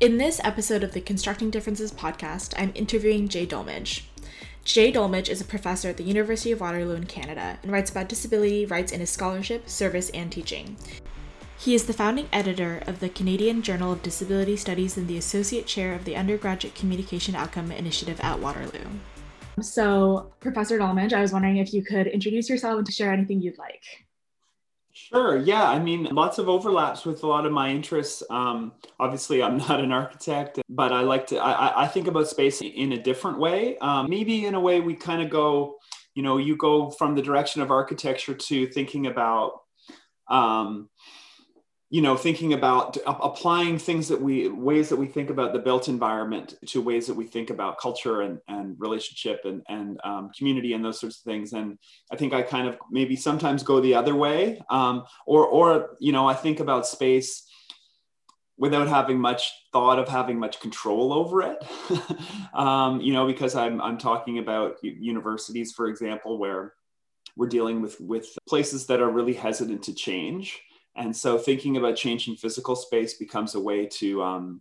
In this episode of the Constructing Differences podcast, I'm interviewing Jay Dolmage. Jay Dolmage is a professor at the University of Waterloo in Canada and writes about disability rights in his scholarship, service, and teaching. He is the founding editor of the Canadian Journal of Disability Studies and the associate chair of the Undergraduate Communication Outcome Initiative at Waterloo. So, Professor Dolmage, I was wondering if you could introduce yourself and to share anything you'd like. Sure. Yeah. I mean, lots of overlaps with a lot of my interests. Um, obviously, I'm not an architect, but I like to, I, I think about space in a different way. Um, maybe in a way we kind of go, you know, you go from the direction of architecture to thinking about, um, you know thinking about applying things that we ways that we think about the built environment to ways that we think about culture and, and relationship and, and um, community and those sorts of things. And i think i kind of maybe sometimes go the other way um, or or you know i think about space without having much thought of having much control over it. Um, you know because i'm i'm talking about universities for example where we're dealing with with places that are really hesitant to change and so thinking about changing physical space becomes a way to um,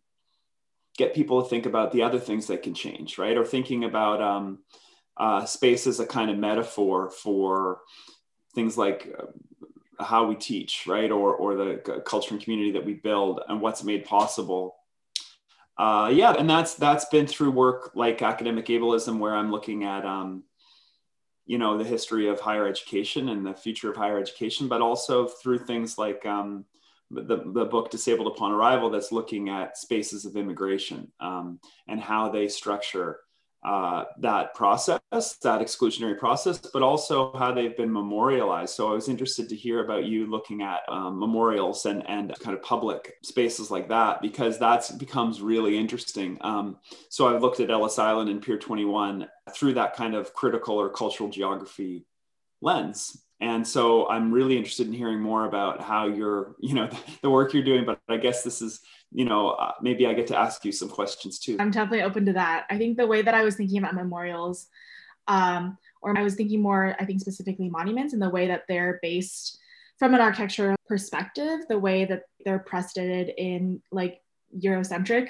get people to think about the other things that can change, right? Or thinking about um, uh, space as a kind of metaphor for things like uh, how we teach, right? Or, or the culture and community that we build and what's made possible. Uh, yeah, and that's that's been through work like academic ableism, where I'm looking at um, you know the history of higher education and the future of higher education but also through things like um, the, the book disabled upon arrival that's looking at spaces of immigration um, and how they structure uh, that process, that exclusionary process, but also how they've been memorialized. So I was interested to hear about you looking at um, memorials and, and kind of public spaces like that, because that becomes really interesting. Um, so I've looked at Ellis Island and Pier 21 through that kind of critical or cultural geography lens and so i'm really interested in hearing more about how you're you know the work you're doing but i guess this is you know uh, maybe i get to ask you some questions too. I'm definitely open to that. I think the way that i was thinking about memorials um, or i was thinking more i think specifically monuments and the way that they're based from an architectural perspective the way that they're precedented in like eurocentric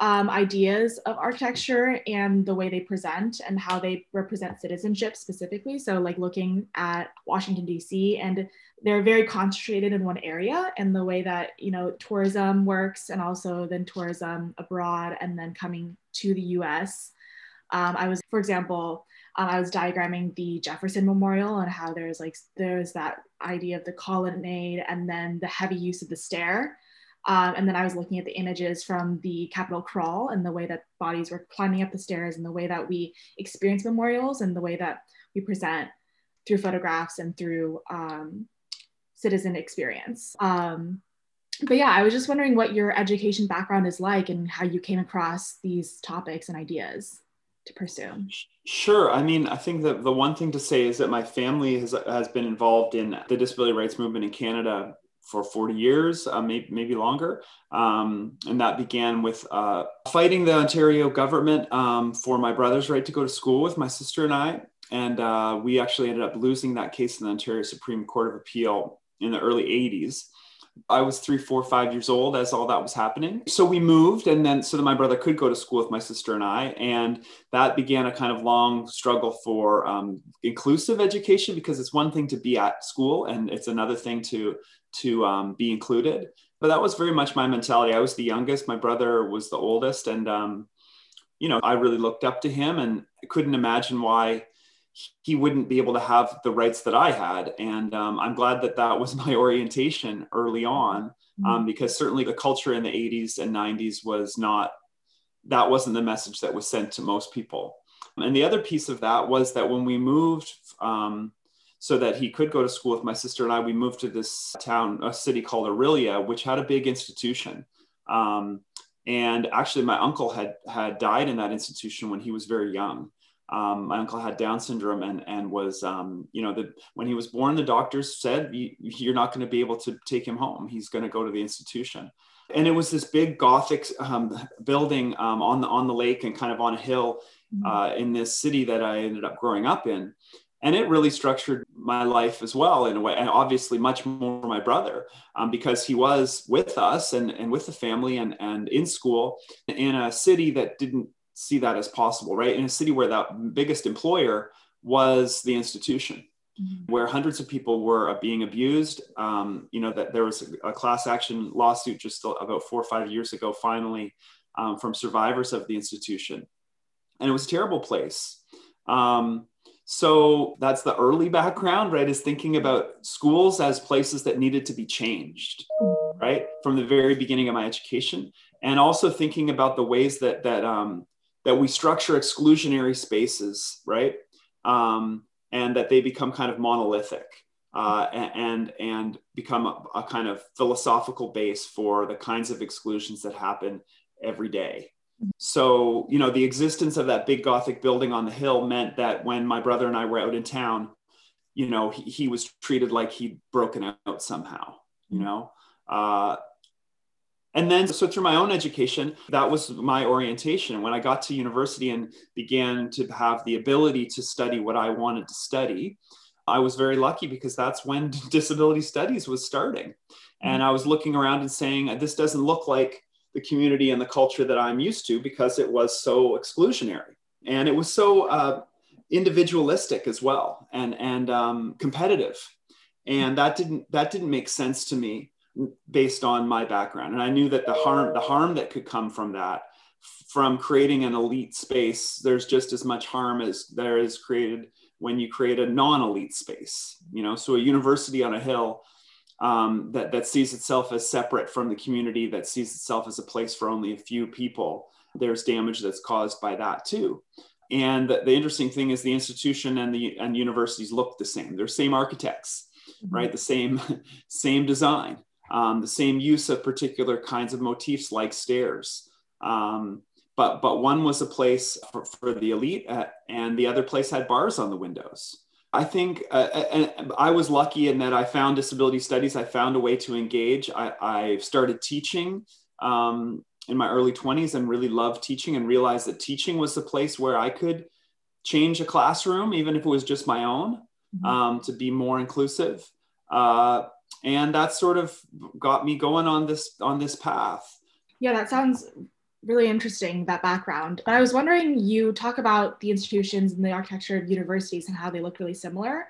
um, ideas of architecture and the way they present and how they represent citizenship specifically. So, like looking at Washington, D.C., and they're very concentrated in one area, and the way that you know tourism works, and also then tourism abroad, and then coming to the U.S. Um, I was, for example, um, I was diagramming the Jefferson Memorial and how there's like there's that idea of the colonnade and then the heavy use of the stair um, and then I was looking at the images from the Capitol crawl and the way that bodies were climbing up the stairs and the way that we experience memorials and the way that we present through photographs and through um, citizen experience. Um, but yeah, I was just wondering what your education background is like and how you came across these topics and ideas to pursue. Sure. I mean, I think that the one thing to say is that my family has, has been involved in the disability rights movement in Canada for 40 years, uh, maybe, maybe longer. Um, and that began with uh, fighting the Ontario government um, for my brother's right to go to school with my sister and I. And uh, we actually ended up losing that case in the Ontario Supreme Court of Appeal in the early 80s. I was three, four, five years old as all that was happening. So we moved, and then so that my brother could go to school with my sister and I. And that began a kind of long struggle for um, inclusive education because it's one thing to be at school, and it's another thing to to um, be included. But that was very much my mentality. I was the youngest. My brother was the oldest, and um, you know, I really looked up to him, and couldn't imagine why he wouldn't be able to have the rights that I had. And um, I'm glad that that was my orientation early on, mm-hmm. um, because certainly the culture in the 80s and 90s was not, that wasn't the message that was sent to most people. And the other piece of that was that when we moved, um, so that he could go to school with my sister and I, we moved to this town, a city called Orillia, which had a big institution. Um, and actually, my uncle had had died in that institution when he was very young. Um, my uncle had Down syndrome and, and was, um, you know, the, when he was born, the doctors said, you're not going to be able to take him home. He's going to go to the institution. And it was this big Gothic um, building um, on, the, on the lake and kind of on a hill mm-hmm. uh, in this city that I ended up growing up in. And it really structured my life as well in a way and obviously much more for my brother um, because he was with us and, and with the family and, and in school in a city that didn't see that as possible right? In a city where that biggest employer was the institution mm-hmm. where hundreds of people were being abused. Um, you know that there was a, a, class action lawsuit just about four or five years ago finally um, from survivors of the institution. And it was a terrible place. Um, so that's the early background, right? Is thinking about schools as places that needed to be changed, right? From the very beginning of my education, and also thinking about the ways that that um, that we structure exclusionary spaces, right? Um, and that they become kind of monolithic uh, and and become a, a kind of philosophical base for the kinds of exclusions that happen every day. So, you know, the existence of that big Gothic building on the hill meant that when my brother and I were out in town, you know, he, he was treated like he'd broken out somehow, you know. Uh, and then, so through my own education, that was my orientation. When I got to university and began to have the ability to study what I wanted to study, I was very lucky because that's when disability studies was starting. And I was looking around and saying, this doesn't look like the community and the culture that I'm used to because it was so exclusionary. And it was so uh, individualistic as well and and um, competitive, and that didn't that didn't make sense to me based on my background. And I knew that the harm the harm that could come from that from creating an elite space there's just as much harm as there is created when you create a non-elite space you know? So a university on a hill um, that, that sees itself as separate from the community, that sees itself as a place for only a few people, there's damage that's caused by that too. And the, the interesting thing is the institution and the and universities look the same. They're same architects, mm-hmm. right? The same same design, um, the same use of particular kinds of motifs like stairs. Um, but but one was a place for, for the elite, uh, and the other place had bars on the windows. I think uh, I was lucky in that I found disability studies. I found a way to engage. I, I started teaching um, in my early 20s and really loved teaching and realized that teaching was the place where I could change a classroom, even if it was just my own, mm-hmm. um, to be more inclusive. Uh, and that sort of got me going on this on this path. Yeah, that sounds really interesting that background. But I was wondering, you talk about the institutions and the architecture of universities and how they look really similar,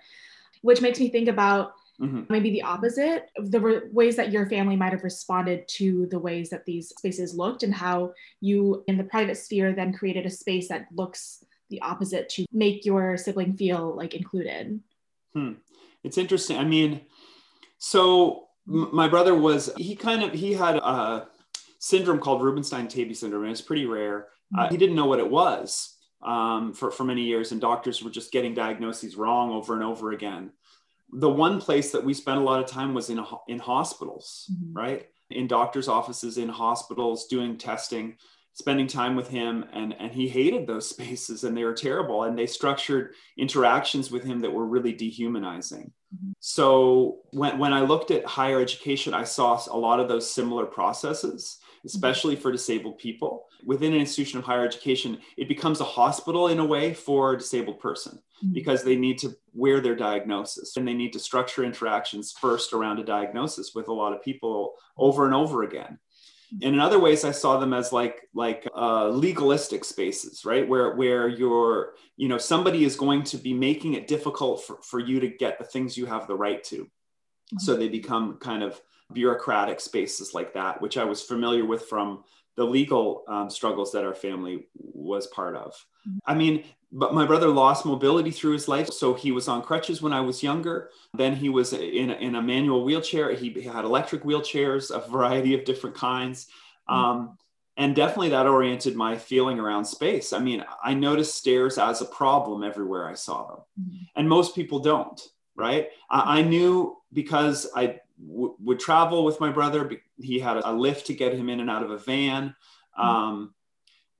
which makes me think about mm-hmm. maybe the opposite, the re- ways that your family might have responded to the ways that these spaces looked and how you in the private sphere then created a space that looks the opposite to make your sibling feel like included. Hmm. It's interesting. I mean, so my brother was he kind of he had a syndrome called Rubinstein-Taybi syndrome, and it's pretty rare. Uh, he didn't know what it was um, for, for many years, and doctors were just getting diagnoses wrong over and over again. The one place that we spent a lot of time was in, in hospitals, mm-hmm. right? In doctors' offices, in hospitals, doing testing, spending time with him. And, and he hated those spaces, and they were terrible. And they structured interactions with him that were really dehumanizing. Mm-hmm. So when, when I looked at higher education, I saw a lot of those similar processes especially for disabled people. Within an institution of higher education, it becomes a hospital in a way for a disabled person mm-hmm. because they need to wear their diagnosis and they need to structure interactions first around a diagnosis with a lot of people over and over again mm-hmm. and in other ways i saw them as like like uh, legalistic spaces right where where you're you know somebody is going to be making it difficult for, for you to get the things you have the right to mm-hmm. so they become kind of bureaucratic spaces like that, which I was familiar with from the legal um, struggles that our family was part of. Mm-hmm. I mean, but my brother lost mobility through his life. So he was on crutches when I was younger. Then he was in a, in a manual wheelchair. He, he, had electric wheelchairs, a variety of different kinds. Mm-hmm. Um, and definitely that oriented my feeling around space. I mean, I noticed stairs as a problem everywhere I saw them. Mm-hmm. And most people don't, right? I, I knew because I w- would travel with my brother. He had a lift to get him in and out of a van. Mm-hmm. Um,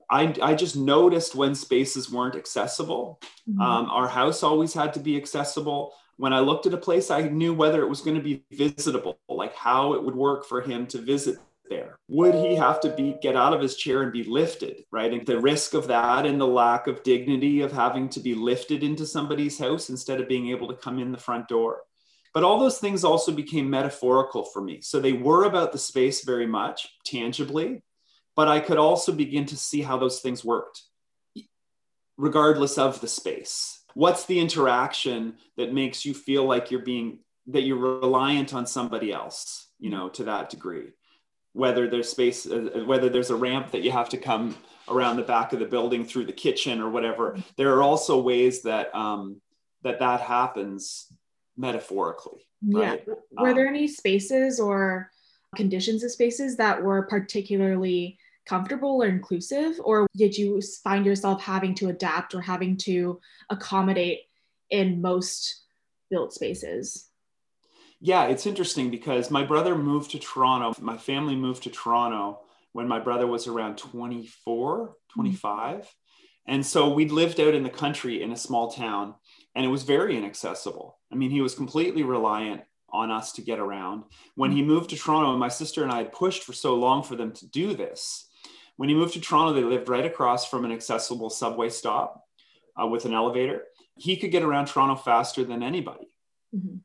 I, I just noticed when spaces weren't accessible. Mm-hmm. Um, our house always had to be accessible. When I looked at a place, I knew whether it was going to be visitable, like how it would work for him to visit there would he have to be get out of his chair and be lifted right and the risk of that and the lack of dignity of having to be lifted into somebody's house instead of being able to come in the front door but all those things also became metaphorical for me. So they were about the space very much tangibly but i could also begin to see how those things worked regardless of the space. What's the interaction that makes you feel like you're being that you're reliant on somebody else you know to that degree? Whether there's space uh, whether there's a ramp that you have to come around the back of the building through the kitchen or whatever there are also ways that um, that that happens metaphorically right? yeah were um, there any spaces or conditions of spaces that were particularly comfortable or inclusive or did you find yourself having to adapt or having to accommodate in most built spaces yeah, it's interesting because my brother moved to Toronto. My family moved to Toronto when my brother was around 24, mm-hmm. 25. Mm-hmm. And so we'd lived out in the country in a small town and it was very inaccessible. I mean, he was completely reliant on us to get around. When he moved to Toronto, my sister and I had pushed for so long for them to do this. When he moved to Toronto, they lived right across from an accessible subway stop uh, with an elevator. He could get around Toronto faster than anybody. Mm-hmm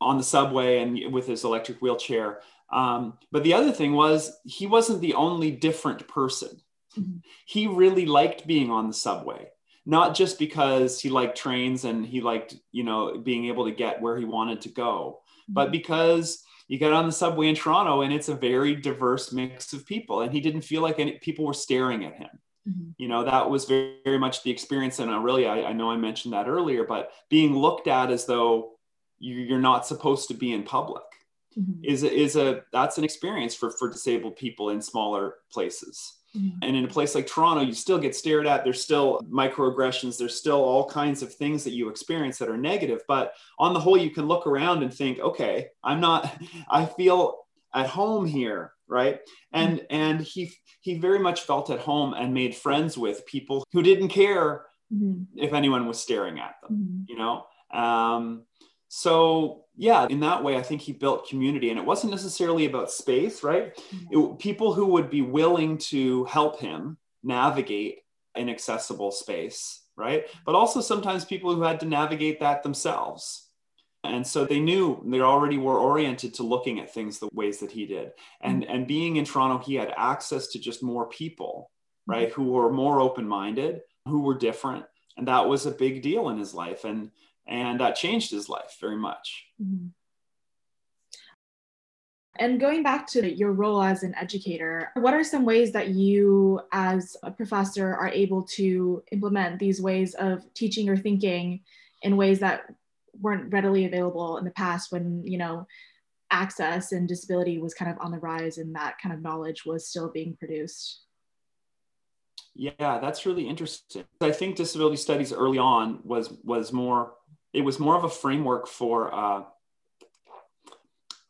on the subway and with his electric wheelchair. Um, but the other thing was he wasn't the only different person. Mm-hmm. He really liked being on the subway, not just because he liked trains and he liked, you know, being able to get where he wanted to go, mm-hmm. but because you get on the subway in Toronto and it's a very diverse mix of people. And he didn't feel like any people were staring at him. Mm-hmm. You know, that was very, very much the experience. And I really, I, I know I mentioned that earlier, but being looked at as though you're not supposed to be in public mm-hmm. is a, is a that's an experience for for disabled people in smaller places mm-hmm. and in a place like toronto you still get stared at there's still microaggressions there's still all kinds of things that you experience that are negative but on the whole you can look around and think okay i'm not i feel at home here right and mm-hmm. and he he very much felt at home and made friends with people who didn't care mm-hmm. if anyone was staring at them mm-hmm. you know um, so yeah in that way i think he built community and it wasn't necessarily about space right mm-hmm. it, people who would be willing to help him navigate an accessible space right but also sometimes people who had to navigate that themselves and so they knew they already were oriented to looking at things the ways that he did and mm-hmm. and being in toronto he had access to just more people right mm-hmm. who were more open-minded who were different and that was a big deal in his life and and that changed his life very much. Mm-hmm. And going back to your role as an educator, what are some ways that you, as a professor, are able to implement these ways of teaching or thinking in ways that weren't readily available in the past when, you know, access and disability was kind of on the rise and that kind of knowledge was still being produced? Yeah, that's really interesting. I think disability studies early on was was more it was more of a framework for uh,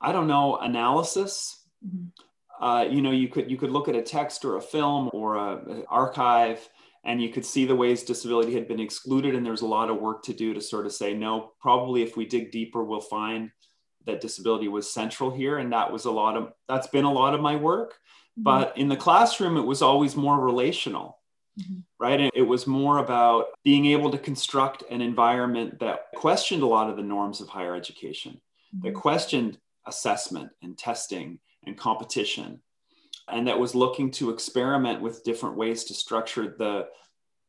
I don't know analysis. Mm-hmm. Uh, you know, you could you could look at a text or a film or a, a, archive, and you could see the ways disability had been excluded, and there's a lot of work to do to sort of say no. Probably, if we dig deeper, we'll find that disability was central here, and that was a lot of that's been a lot of my work. Mm-hmm. But in the classroom, it was always more relational mm-hmm. right? And it was more about being able to construct an environment that questioned a lot of the norms of higher education, mm-hmm. that questioned assessment and testing and competition, and that was looking to experiment with different ways to structure the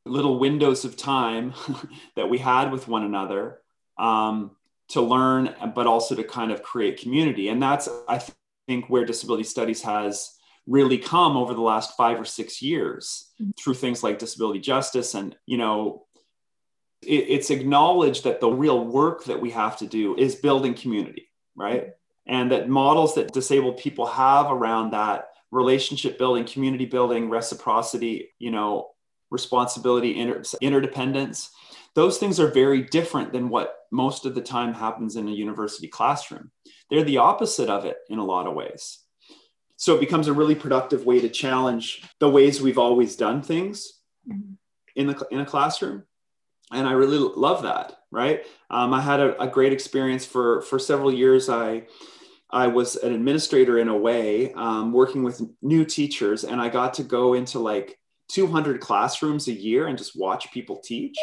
little windows of time that we had with one another um, to learn, but also to kind of create community. And that's, I think, where disability studies has really come over the last five or six years mm-hmm. through things like disability justice and you know it, it's acknowledged that the real work that we have to do is building community right mm-hmm. and that models that disabled people have around that relationship building community building reciprocity you know responsibility inter- interdependence those things are very different than what most of the time happens in a university classroom they're the opposite of it in a lot of ways so it becomes a really productive way to challenge the ways we've always done things mm-hmm. in the in a classroom and i really love that right um, i had a, a, great experience for for several years i I was an administrator in a way, um, working with new teachers, and I got to go into like 200 classrooms a year and just watch people teach.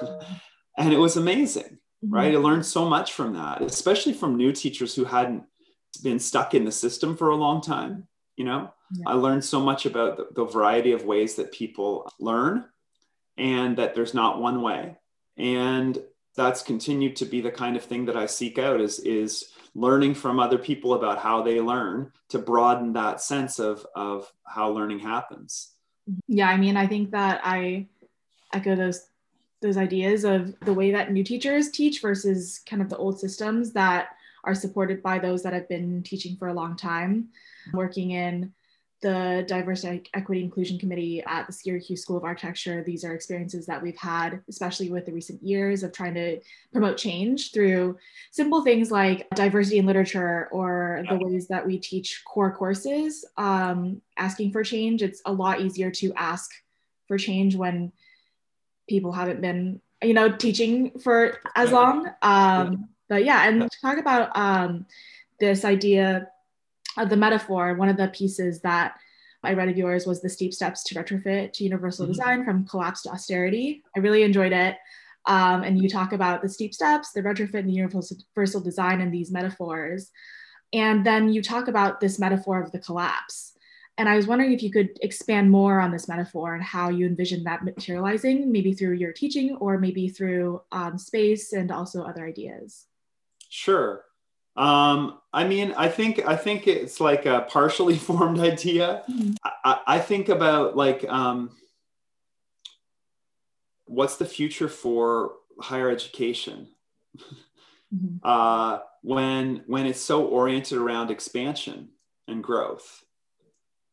and it was amazing, mm-hmm. right? I learned so much from that, especially from new teachers who hadn't been stuck in the system for a long time. You know, yeah. I learned so much about the, the variety of ways that people learn and that there's not one way. And that's continued to be the kind of thing that I seek out is, is learning from other people about how they learn to broaden that sense of, of how learning happens. Yeah, I mean, I think that I echo those those ideas of the way that new teachers teach versus kind of the old systems that are supported by those that have been teaching for a long time, working in the Diversity, Equity, Inclusion Committee at the Syracuse School of Architecture. These are experiences that we've had, especially with the recent years of trying to promote change through simple things like diversity in literature or the ways that we teach core courses. Um, asking for change, it's a lot easier to ask for change when people haven't been, you know, teaching for as long. Um, but yeah, and to talk about um, this idea of the metaphor, one of the pieces that I read of yours was the steep steps to retrofit to universal mm-hmm. design from collapse to austerity. I really enjoyed it. Um, and you talk about the steep steps, the retrofit, and the universal design, and these metaphors. And then you talk about this metaphor of the collapse. And I was wondering if you could expand more on this metaphor and how you envision that materializing, maybe through your teaching or maybe through um, space and also other ideas. Sure. Um, I mean, I think I think it's like a partially formed idea. Mm-hmm. I, I, think about like um, what's the future for higher education mm-hmm. uh, when when it's so oriented around expansion and growth.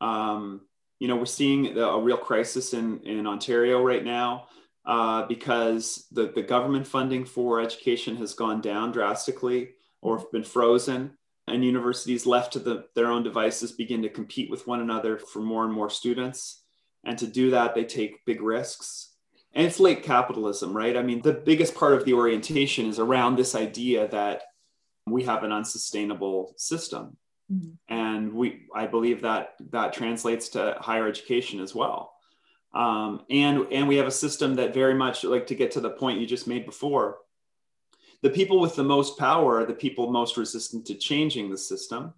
Um, you know, we're seeing a real crisis in in Ontario right now. Uh, because the, the government funding for education has gone down drastically or been frozen and universities left to the, their own devices begin to compete with one another for more and more students. And to do that they take big risks. And it's late capitalism right? I mean the biggest part of the orientation is around this idea that we have an unsustainable system. Mm-hmm. and we i believe that that translates to higher education as well um, and and we have a system that very much like to get to the point you just made before the people with the most power are the people most resistant to changing the system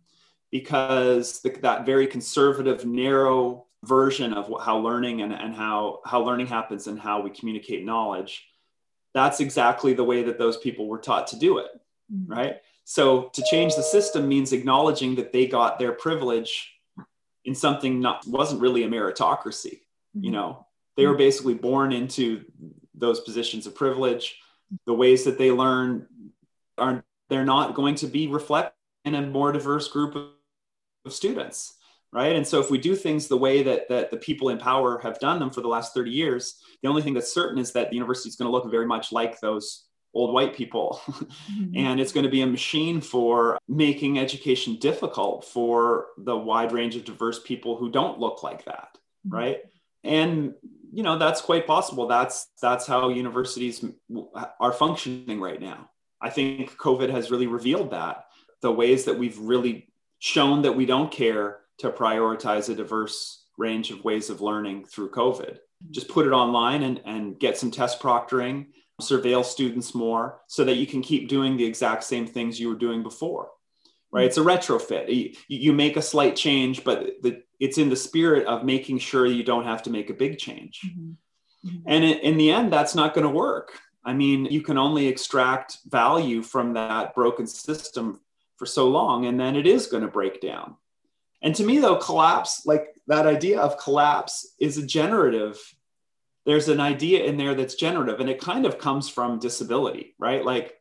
because the, that very conservative, narrow version of how learning and, and how, how learning happens and how we communicate knowledge, that's exactly the way that those people were taught to do it, mm-hmm. right? So to change the system means acknowledging that they got their privilege in something not wasn't really a meritocracy. Mm-hmm. You know, they were basically born into those positions of privilege the ways that they learn are they're not going to be reflected in a more diverse group of, of students right and so if we do things the way that that the people in power have done them for the last 30 years the only thing that's certain is that the university is going to look very much like those old white people mm-hmm. and it's going to be a machine for making education difficult for the wide range of diverse people who don't look like that mm-hmm. right and you know that's quite possible. That's that's how universities are functioning right now. I think covid has really revealed that. The ways that we've really shown that we don't care to prioritize a diverse range of ways of learning through covid. Just put it online and, and get some test proctoring surveil students more so that you can keep doing the exact same things you were doing before right? It's a retrofit. You, you make a slight change but the, it's in the spirit of making sure you don't have to make a big change. Mm-hmm. Mm-hmm. And in, in the end, that's not going to work. I mean, you can only extract value from that broken system for so long, and then it is going to break down. And to me, though, collapse, like that idea of collapse, is a generative. There's an idea in there that's generative, and it kind of comes from disability, right? Like,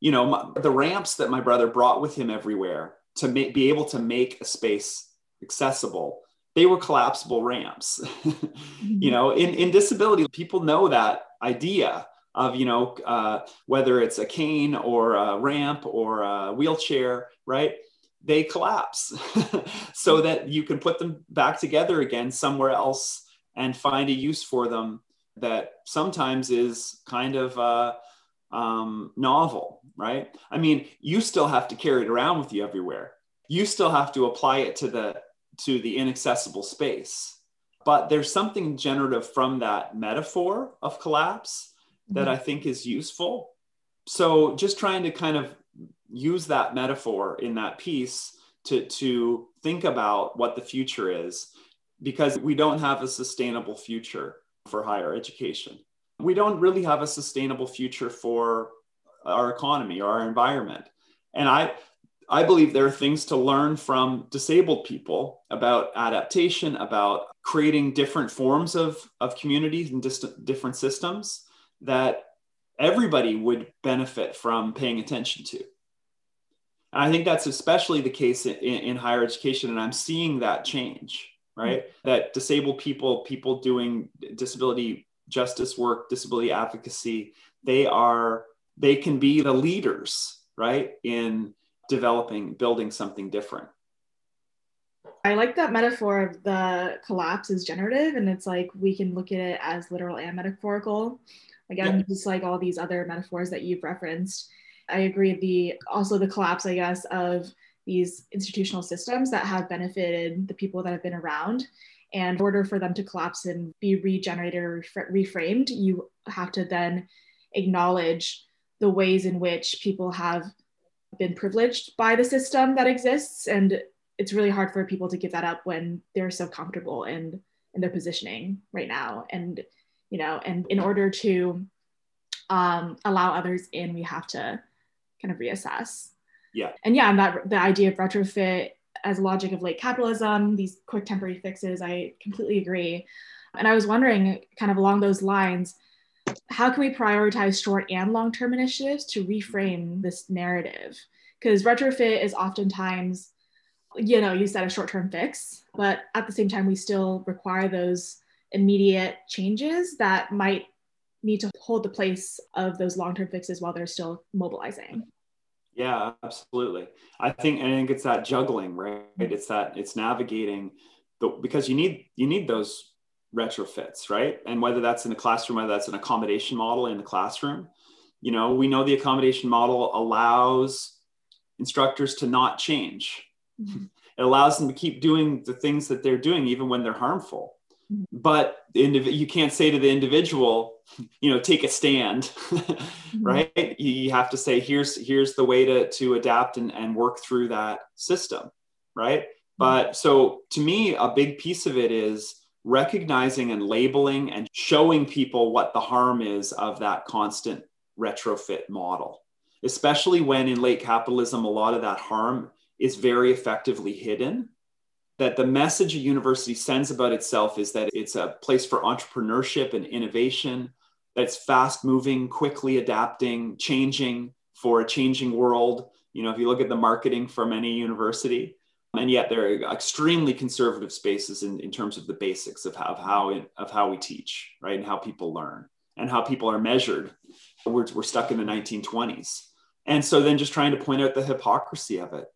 you know, my, the ramps that my brother brought with him everywhere to make, be able to make a space accessible they were collapsible ramps you know in, in disability people know that idea of you know uh, whether it's a cane or a ramp or a wheelchair right they collapse so that you can put them back together again somewhere else and find a use for them that sometimes is kind of uh, um, novel right? I mean, you still have to carry it around with you everywhere. You still have to apply it to the to the inaccessible space. But there's something generative from that metaphor of collapse that mm-hmm. I think is useful. So just trying to kind of use that metaphor in that piece to, to think about what the future is because we don't have a sustainable future for higher education. We don't really have a sustainable future for our economy or our environment. And I, I believe there are things to learn from disabled people about adaptation, about creating different forms of, of communities and different systems that everybody would benefit from paying attention to. And I think that's especially the case in, in higher education. And I'm seeing that change, right? Mm-hmm. That disabled people, people doing disability justice work, disability advocacy, they are, they can be the leaders, right? In developing, building something different. I like that metaphor of the collapse is generative, and it's like we can look at it as literal and metaphorical. Again, yeah. just like all these other metaphors that you've referenced. I agree. The also the collapse, I guess, of these institutional systems that have benefited the people that have been around. And in order for them to collapse and be regenerated or reframed, you have to then acknowledge the ways in which people have been privileged by the system that exists and it's really hard for people to give that up when they're so comfortable in in their positioning right now. And you know and in order to um, allow others in we have to kind of reassess. Yeah. And yeah and that the idea of retrofit as a logic of late capitalism these quick temporary fixes i completely agree. And i was wondering kind of along those lines how can we prioritize short and long term initiatives to reframe this narrative? Because retrofit is oftentimes, you know, you said a short term fix, but at the same time, we still require those immediate changes that might need to hold the place of those long term fixes while they're still mobilizing. Yeah, absolutely. I think, I think it's that juggling, right? It's that it's navigating the, because you need you need those retrofits, right? And whether that's in the classroom, whether that's an accommodation model in the classroom, you know, we know the accommodation model allows instructors to not change. Mm-hmm. It allows them to keep doing the things that they're doing, even when they're harmful. Mm-hmm. But you can't say to the individual, you know, take a stand, mm-hmm. right? You have to say, here's here's the way to to adapt and, and work through that system, right? Mm-hmm. But so to me, a big piece of it is recognizing and labeling and showing people what the harm is of that constant retrofit model, especially when in late capitalism, a lot of that harm is very effectively hidden. That the message a university sends about itself is that it's a place for entrepreneurship and innovation, that's fast moving, quickly adapting, changing for a changing world. You know, if you look at the marketing from any university, and yet they're extremely conservative spaces in, in terms of the basics of how, of how, of how we teach, right? And how people learn and how people are measured. We're, we're stuck in the 1920s. And so then just trying to point out the hypocrisy of it,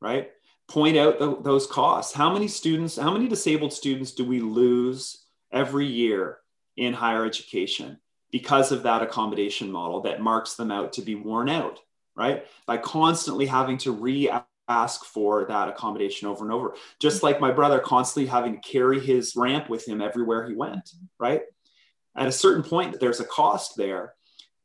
right? Point out the, those costs. How many students, how many disabled students do we lose every year in higher education because of that accommodation model that marks them out to be worn out, right? By constantly having to re ask for that accommodation over and over. Just mm-hmm. like my brother constantly having to carry his ramp with him everywhere he went, right? At a certain point, there's a cost there.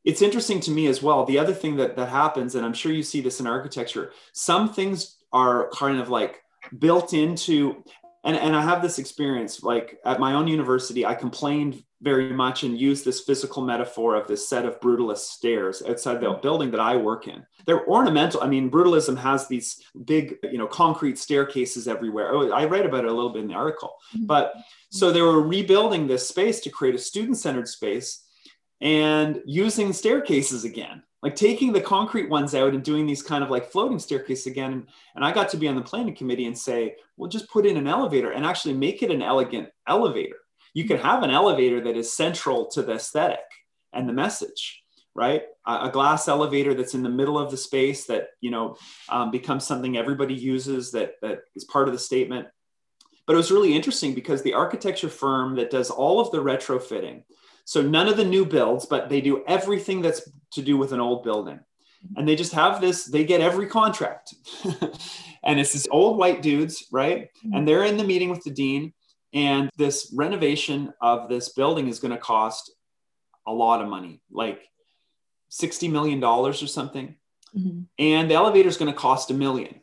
It's interesting to me as well. The other thing that, that happens, and I'm sure you see this in architecture, some things are kind of like built into, and, and I have this experience like at my own university, I complained very much and use this physical metaphor of this set of brutalist stairs outside the building that I work in. They're ornamental. I mean, brutalism has these big, you know, concrete staircases everywhere. Oh, I read about it a little bit in the article. Mm-hmm. But so they were rebuilding this space to create a student-centered space and using staircases again like taking the concrete ones out and doing these kind of like floating staircase again and i got to be on the planning committee and say well just put in an elevator and actually make it an elegant elevator you can have an elevator that is central to the aesthetic and the message right? A, glass elevator that's in the middle of the space that you know um, becomes something everybody uses that that is part of the statement. But it was really interesting because the architecture firm that does all of the retrofitting so none of the new builds but they do everything that's to do with an old building. And they just have this they get every contract. And it's this old white dudes right? Mm-hmm. and they're in the meeting with the dean and this renovation of this building is going to cost a lot of money like 60 million dollars or something. Mm-hmm. and the elevator is going to cost a million.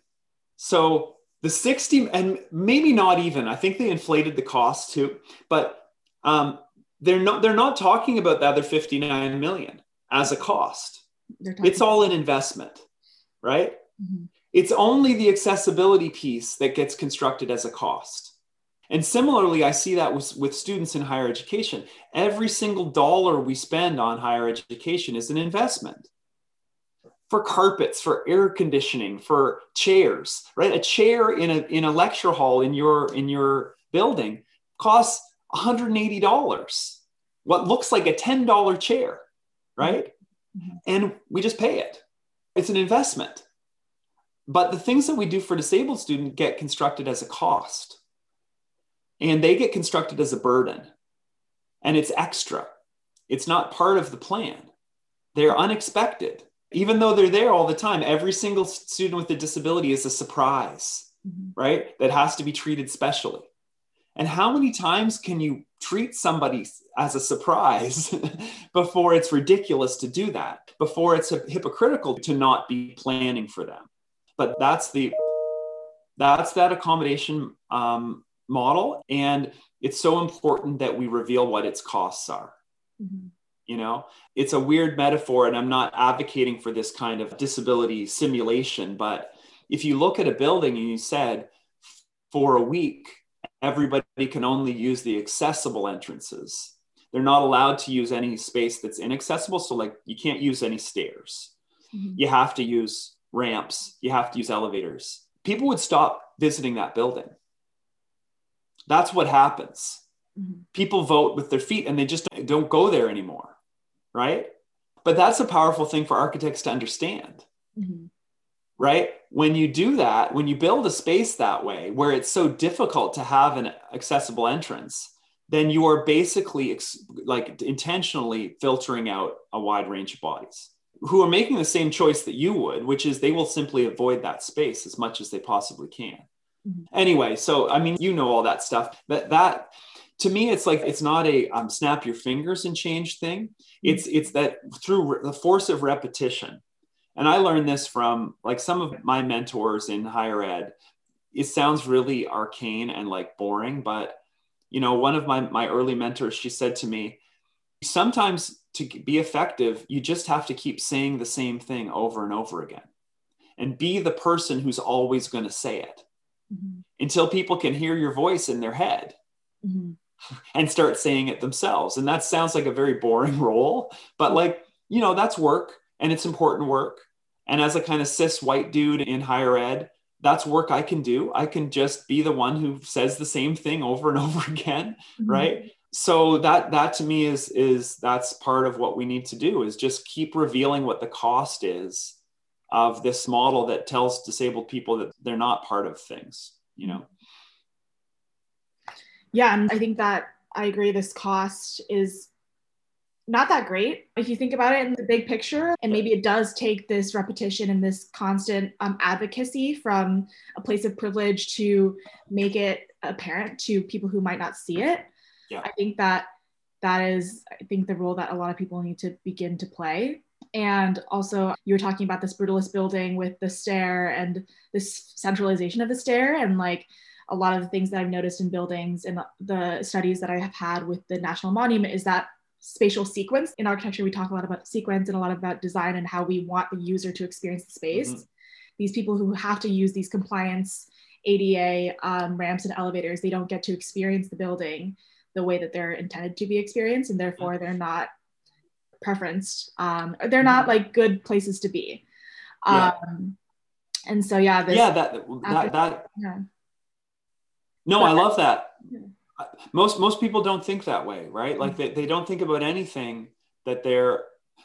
So the 60 and maybe not even i think they inflated the cost too but um, they're not they're not talking about the other 59 million as a cost. It's all an investment right? Mm-hmm. it's only the accessibility piece that gets constructed as a cost and similarly i see that with, with students in higher education. Every single dollar we spend on higher education is an investment. For carpets for air conditioning for chairs right? A chair in a in a lecture hall in your in your building costs $180 what looks like a $10 chair right? Mm-hmm. and we just pay it. It's an investment. But the things that we do for disabled students get constructed as a cost and they get constructed as a burden. And it's extra. It's not part of the plan. They're unexpected. Even though they're there all the time every single student with a disability is a surprise mm-hmm. right? That has to be treated specially. And how many times can you treat somebody as a surprise before it's ridiculous to do that, before it's hypocritical to not be planning for them? But that's the that's that accommodation um, model, and it's so important that we reveal what its costs are. Mm-hmm. You know, it's a weird metaphor, and I'm not advocating for this kind of disability simulation. But if you look at a building and you said, for a week, everybody can only use the accessible entrances. They're not allowed to use any space that's inaccessible. So, like, you can't use any stairs. Mm-hmm. You have to use ramps. You have to use elevators. People would stop visiting that building. That's what happens. Mm-hmm. People vote with their feet and they just don't go there anymore. Right. But that's a powerful thing for architects to understand. Mm-hmm right? When you do that, when you build a space that way where it's so difficult to have an accessible entrance, then you are basically ex- like intentionally filtering out a wide range of bodies who are making the same choice that you would, which is they will simply avoid that space as much as they possibly can. Mm-hmm. Anyway, so I mean, you know all that stuff. but that to me, it's like it's not a um, snap your fingers and change thing. It's it's that through re- the force of repetition and I learned this from like some of my mentors in higher ed. It sounds really arcane and like boring, but you know, one of my my early mentors, she said to me, sometimes to be effective, you just have to keep saying the same thing over and over again and be the person who's always going to say it mm-hmm. until people can hear your voice in their head. Mm-hmm. And start saying it themselves. And that sounds like a very boring role, but like, you know, that's work and it's important work. And as a kind of cis white dude in higher ed, that's work I can do. I can just be the one who says the same thing over and over again, mm-hmm. right? So that that to me is is that's part of what we need to do is just keep revealing what the cost is of this model that tells disabled people that they're not part of things, you know. Yeah, and I think that I agree this cost is not that great if you think about it in the big picture. And maybe it does take this repetition and this constant um, advocacy from a place of privilege to make it apparent to people who might not see it. Yeah. I think that that is, I think, the role that a lot of people need to begin to play. And also, you were talking about this brutalist building with the stair and this centralization of the stair and like a lot of the things that I've noticed in buildings and the studies that I have had with the National Monument is that spatial sequence. In architecture, we talk a lot about sequence and a lot about design and how we want the user to experience the space. Mm-hmm. These people who have to use these compliance ADA um, ramps and elevators, they don't get to experience the building the way that they're intended to be experienced, and therefore they're not preferenced. Um, they're not mm-hmm. like good places to be. Yeah. Um, and so yeah, this, yeah, that that, that yeah. No, but, I love that. Yeah most most people don't think that way right like they, they don't think about anything that they're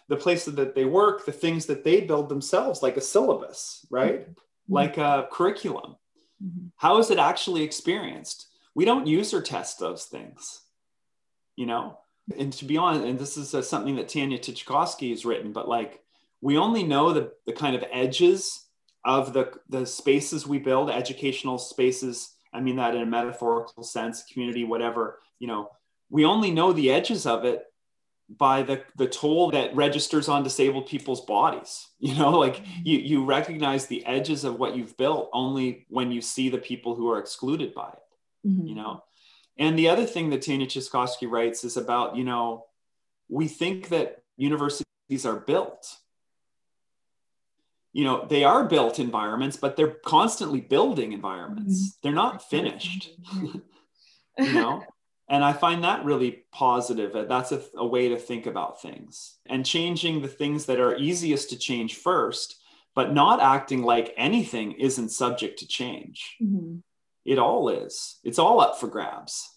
the places that they work the things that they build themselves like a syllabus right mm-hmm. like a curriculum mm-hmm. How is it actually experienced we don't use or test those things you know and to be honest and this is uh, something that tanya titchkosky has written but like we only know the, the kind of edges of the, the spaces we build, educational spaces. I mean that in a metaphorical sense, community, whatever, you know, we only know the edges of it by the, the toll that registers on disabled people's bodies. You know, like you, you recognize the edges of what you've built only when you see the people who are excluded by it, mm-hmm. you know? And the other thing that Tanya Titchkosky writes is about, you know, we think that universities are built. You know, they are built environments, but they're constantly building environments. Mm-hmm. They're not finished. you know? And I find that really positive. That's a, a, way to think about things and changing the things that are easiest to change first, but not acting like anything isn't subject to change. Mm-hmm. It all is. It's all up for grabs.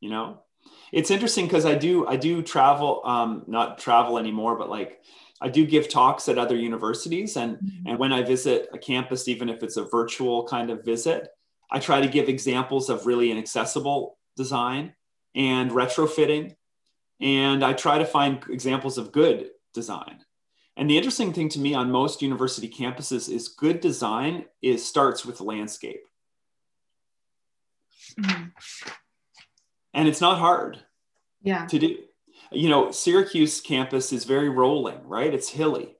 You know, it's interesting because I do I do travel, um, not travel anymore, but like I do give talks at other universities, and mm-hmm. and when I visit a campus, even if it's a virtual kind of visit, I try to give examples of really inaccessible design and retrofitting. And I try to find examples of good design. And the interesting thing to me on most university campuses is good design is starts with landscape. Mm-hmm. And it's not hard yeah. to do. You know, Syracuse campus is very rolling, right? It's hilly.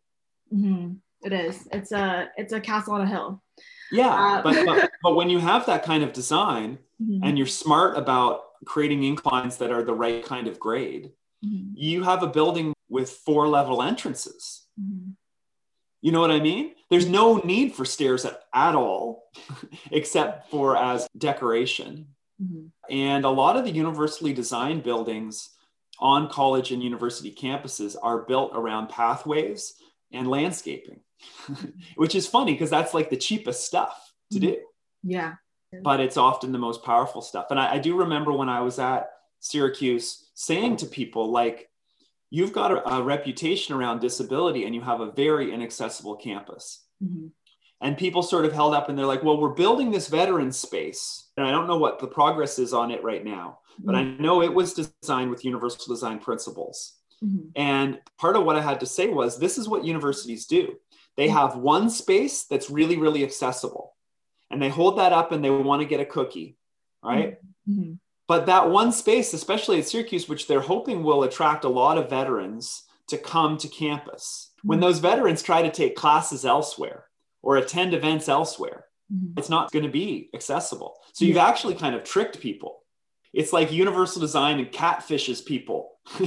Mm-hmm. It is. It's a it's a castle on a hill. Yeah, uh, but, but, but when you have that kind of design mm-hmm. and you're smart about creating inclines that are the right kind of grade, mm-hmm. you have a building with four level entrances. Mm-hmm. You know what I mean? There's no need for stairs at, at all, except for as decoration. Mm-hmm. And a lot of the universally designed buildings on college and university campuses are built around pathways and landscaping, which is funny because that's like the cheapest stuff to mm-hmm. do. Yeah but it's often the most powerful stuff. And I, I do remember when I was at Syracuse saying to people, like, you've got a, a reputation around disability and you have a very inaccessible campus. Mm-hmm. And people sort of held up and they're like, well, we're building this veteran space. And I don't know what the progress is on it right now, but mm-hmm. I know it was designed with universal design principles. Mm-hmm. And part of what I had to say was this is what universities do they mm-hmm. have one space that's really, really accessible and they hold that up and they want to get a cookie, right? But that one space, especially at Syracuse, which they're hoping will attract a lot of veterans to come to campus, mm-hmm. when those veterans try to take classes elsewhere or attend events elsewhere, mm-hmm. it's not going to be accessible. So you've actually kind of tricked people. It's like universal design and catfishes people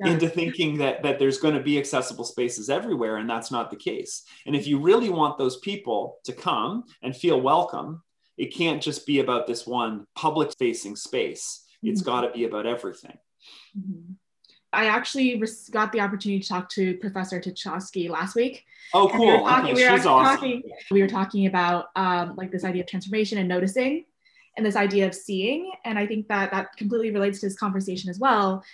into thinking that that there's going to be accessible spaces everywhere and that's not the case and if you really want those people to come and feel welcome it can't just be about this one public facing space It's mm-hmm. got to be about everything mm-hmm. I actually got the opportunity to talk to Professor Titchkosky last week. Oh, cool. We were talking, okay, we were she's awesome. Talking, we were talking about um, like this idea of transformation and noticing and this idea of seeing. And I think that that completely relates to this conversation as well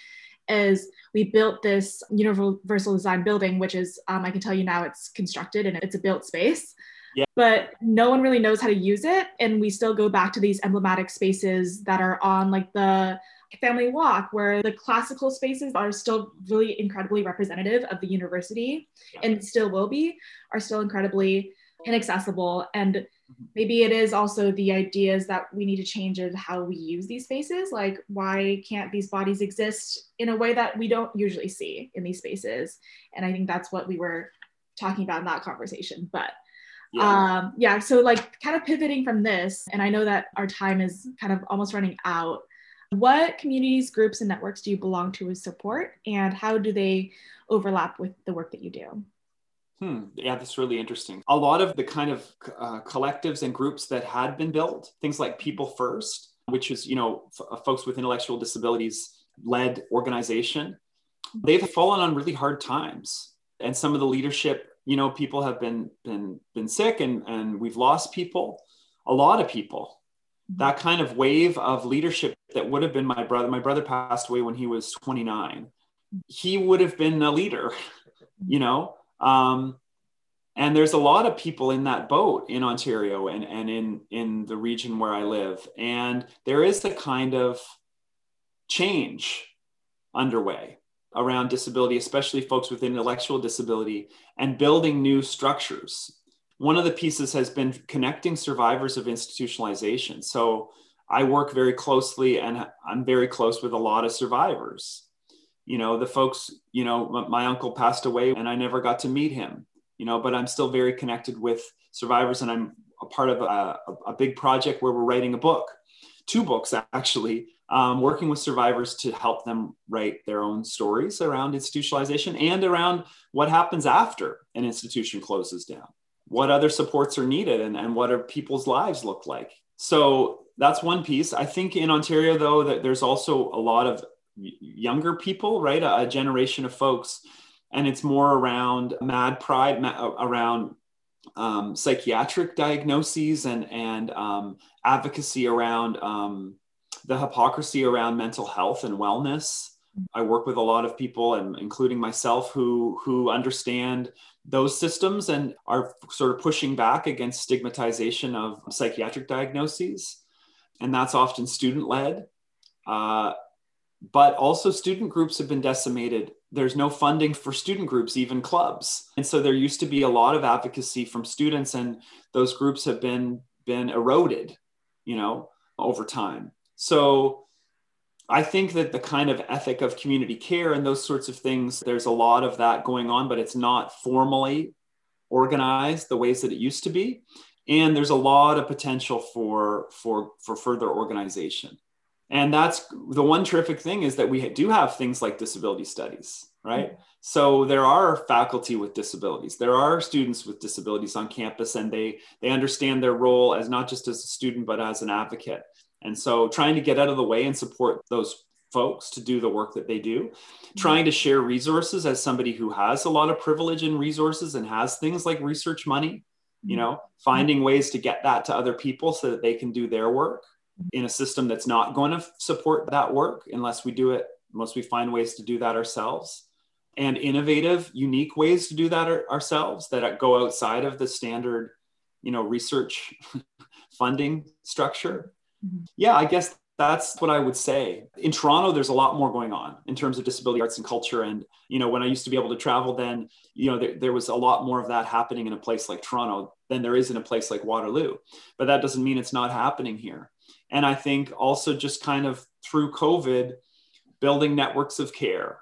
is we built this universal design building, which is, um, I can tell you now, it's constructed and it's a built space. Yeah. But no one really knows how to use it. And we still go back to these emblematic spaces that are on like the family walk, where the classical spaces are still really incredibly representative of the university and still will be, are still incredibly inaccessible. And mm-hmm. maybe it is also the ideas that we need to change of how we use these spaces like why can't these bodies exist in a way that we don't usually see in these spaces and i think that's what we were talking about in that conversation but yeah. um yeah so like kind of pivoting from this and i know that our time is kind of almost running out what communities groups and networks do you belong to as support and how do they overlap with the work that you do Hmm. Yeah, that's really interesting. A lot of the kind of uh, collectives and groups that had been built, things like People First, which is, you know, f- uh, folks with intellectual disabilities led organization, they've fallen on really hard times. And some of the leadership, you know, people have been been been sick and and we've lost people, a lot of people. That kind of wave of leadership that would have been my brother. My brother passed away when he was 29. He would have been a leader, you know um, and there's a lot of people in that boat in Ontario and, and in, in the region where I live. And there is a kind of change underway. Around disability, especially folks with intellectual disability, and building new structures. One of the pieces has been connecting survivors of institutionalization. So I work very closely and I'm very close with a lot of survivors. You know, the folks, you know, my uncle passed away and I never got to meet him, you know, but I'm still very connected with survivors and I'm a part of a, a big project where we're writing a book, two books actually, um, working with survivors to help them write their own stories around institutionalization and around what happens after an institution closes down. What other supports are needed and, and what are people's lives look like? So that's one piece. I think in Ontario, though, that there's also a lot of younger people, right? A, a generation of folks, and it's more around mad pride, around um, psychiatric diagnoses and and um, advocacy around um, the hypocrisy around mental health and wellness. I work with a lot of people, and including myself, who who understand those systems and are sort of pushing back against stigmatization of psychiatric diagnoses, and that's often student led. Uh, but also, student groups have been decimated. There's no funding for student groups, even clubs, and so there used to be a lot of advocacy from students, and those groups have been been eroded, you know, over time. So I think that the kind of ethic of community care and those sorts of things, there's a lot of that going on, but it's not formally organized the ways that it used to be. And there's a lot of potential for, for, for further organization. And that's the one terrific thing is that we do have things like disability studies, right? Mm-hmm. So there are faculty with disabilities. There are students with disabilities on campus, and they they understand their role as not just as a student but as an advocate. And so trying to get out of the way and support those folks to do the work that they do, mm-hmm. trying to share resources as somebody who has a lot of privilege and resources and has things like research money, you mm-hmm. know, finding ways to get that to other people so that they can do their work in a system that's not going to support that work unless we do it, unless we find ways to do that ourselves. And innovative, unique ways to do that ourselves that go outside of the standard, you know, research funding structure Mm-hmm. Yeah, I guess that's what I would say. In Toronto, there's a lot more going on in terms of disability arts and culture. And, you know, when I used to be able to travel then, you know, there, there, was a lot more of that happening in a place like Toronto than there is in a place like Waterloo. But that doesn't mean it's not happening here. And I think also just kind of through COVID, building networks of care.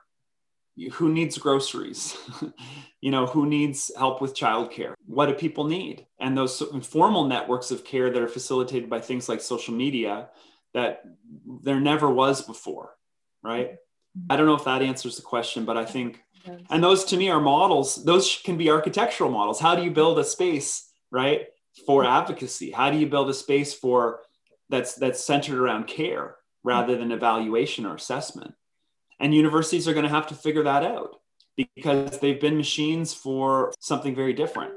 Who needs groceries? you know, who needs help with childcare? What do people need? And those informal networks of care that are facilitated by things like social media that there never was before, right? I don't know if that answers the question, but I think, and those to me are models. Those can be architectural models. How do you build a space, right, for advocacy? How do you build a space for that's that's centered around care rather than evaluation or assessment? And universities are going to have to figure that out because they've been machines for something very different.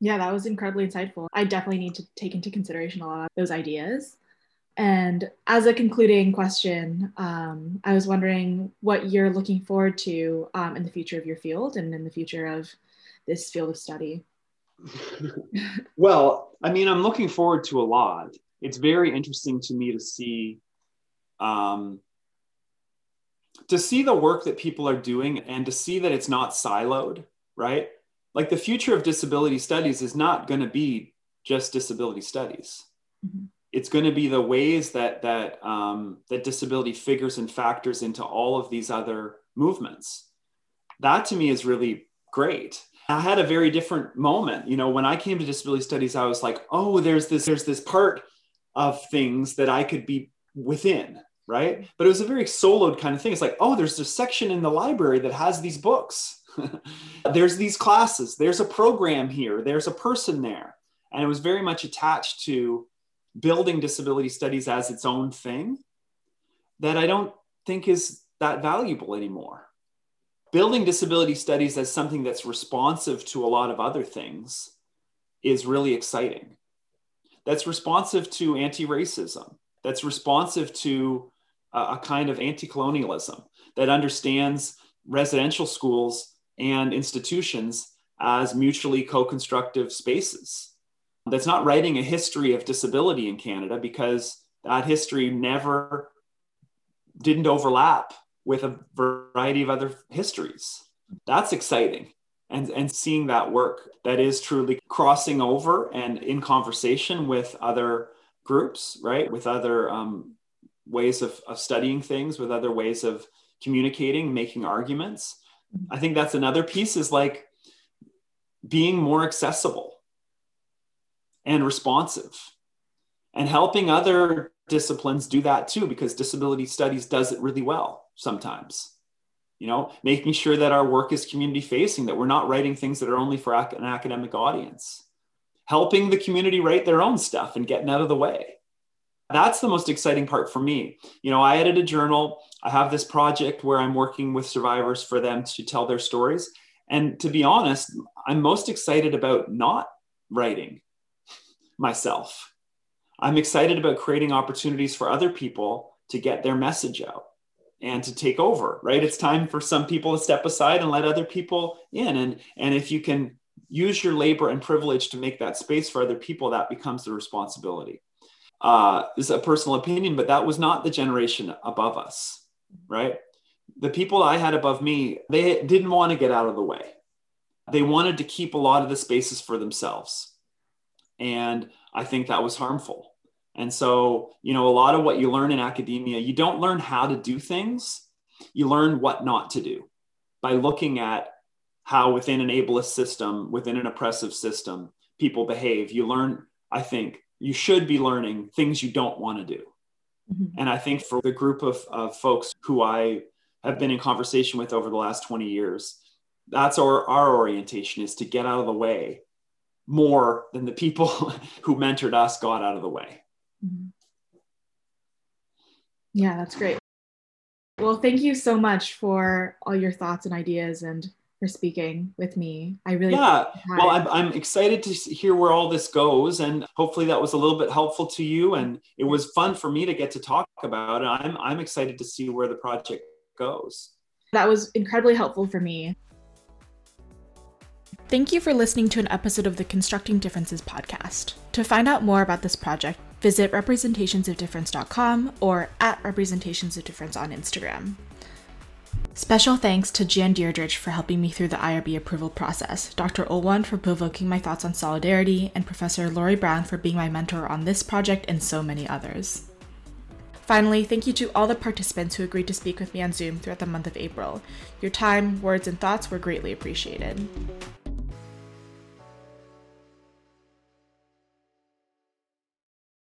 Yeah, that was incredibly insightful. I definitely need to take into consideration a lot of those ideas. And as a concluding question, um, I was wondering what you're looking forward to um, in the future of your field and in the future of this field of study. well, I mean, I'm looking forward to a lot. It's very interesting to me to see um, to see the work that people are doing and to see that it's not siloed, right? Like the future of disability studies is not going to be just disability studies. Mm-hmm. It's going to be the ways that that um, that disability figures and factors into all of these other movements. That to me is really great. I had a very different moment. You know, when I came to disability studies, I was like, oh, there's this there's this part of things that I could be within right? But it was a very soloed kind of thing. It's like, oh, there's a section in the library that has these books. there's these classes. There's a program here. There's a person there. And it was very much attached to building disability studies as its own thing that I don't think is that valuable anymore. Building disability studies as something that's responsive to a lot of other things is really exciting. That's responsive to anti racism, that's responsive to a kind of anti-colonialism that understands residential schools and institutions as mutually co-constructive spaces. That's not writing a history of disability in Canada because that history never didn't overlap with a variety of other histories. That's exciting. And, and seeing that work that is truly crossing over and in conversation with other groups, right? With other um, ways of, of studying things, with other ways of communicating, making arguments. I think that's another piece is like being more accessible and responsive and helping other disciplines do that too because disability studies does it really well sometimes you know making sure that our work is community facing that we're not writing things that are only for an academic audience helping the community write their own stuff and getting out of the way that's the most exciting part for me. You know i edit a journal. I have this project where i'm working with survivors for them to tell their stories. And to be honest i'm most excited about not writing myself. I'm excited about creating opportunities for other people to get their message out and to take over right? It's time for some people to step aside and let other people in. And and if you can use your labor and privilege to make that space for other people that becomes the responsibility uh, is a personal opinion but that was not the generation above us right? The people i had above me they didn't want to get out of the way. They wanted to keep a lot of the spaces for themselves. And i think that was harmful. And so, you know, a lot of what you learn in academia, you don't learn how to do things, you learn what not to do by looking at how within an ableist system, within an oppressive system, people behave. You learn, I think, you should be learning things you don't want to do. Mm-hmm. And I think for the group of, of folks who I have been in conversation with over the last 20 years, that's our, our orientation is to get out of the way more than the people who mentored us got out of the way. Mm-hmm. Yeah, that's great. Well, thank you so much for all your thoughts and ideas and for speaking with me. I really yeah. Well, I'm, I'm excited to hear where all this goes, and hopefully that was a little bit helpful to you. And it was fun for me to get to talk about it. I'm I'm excited to see where the project goes. That was incredibly helpful for me. Thank you for listening to an episode of the Constructing Differences podcast. To find out more about this project, visit representationsofdifference.com or at representationsofdifference on Instagram. Special thanks to Jan Deirdrich for helping me through the IRB approval process, Dr. Olwan for provoking my thoughts on solidarity, and Professor Lori Brown for being my mentor on this project and so many others. Finally, thank you to all the participants who agreed to speak with me on Zoom throughout the month of April. Your time, words, and thoughts were greatly appreciated.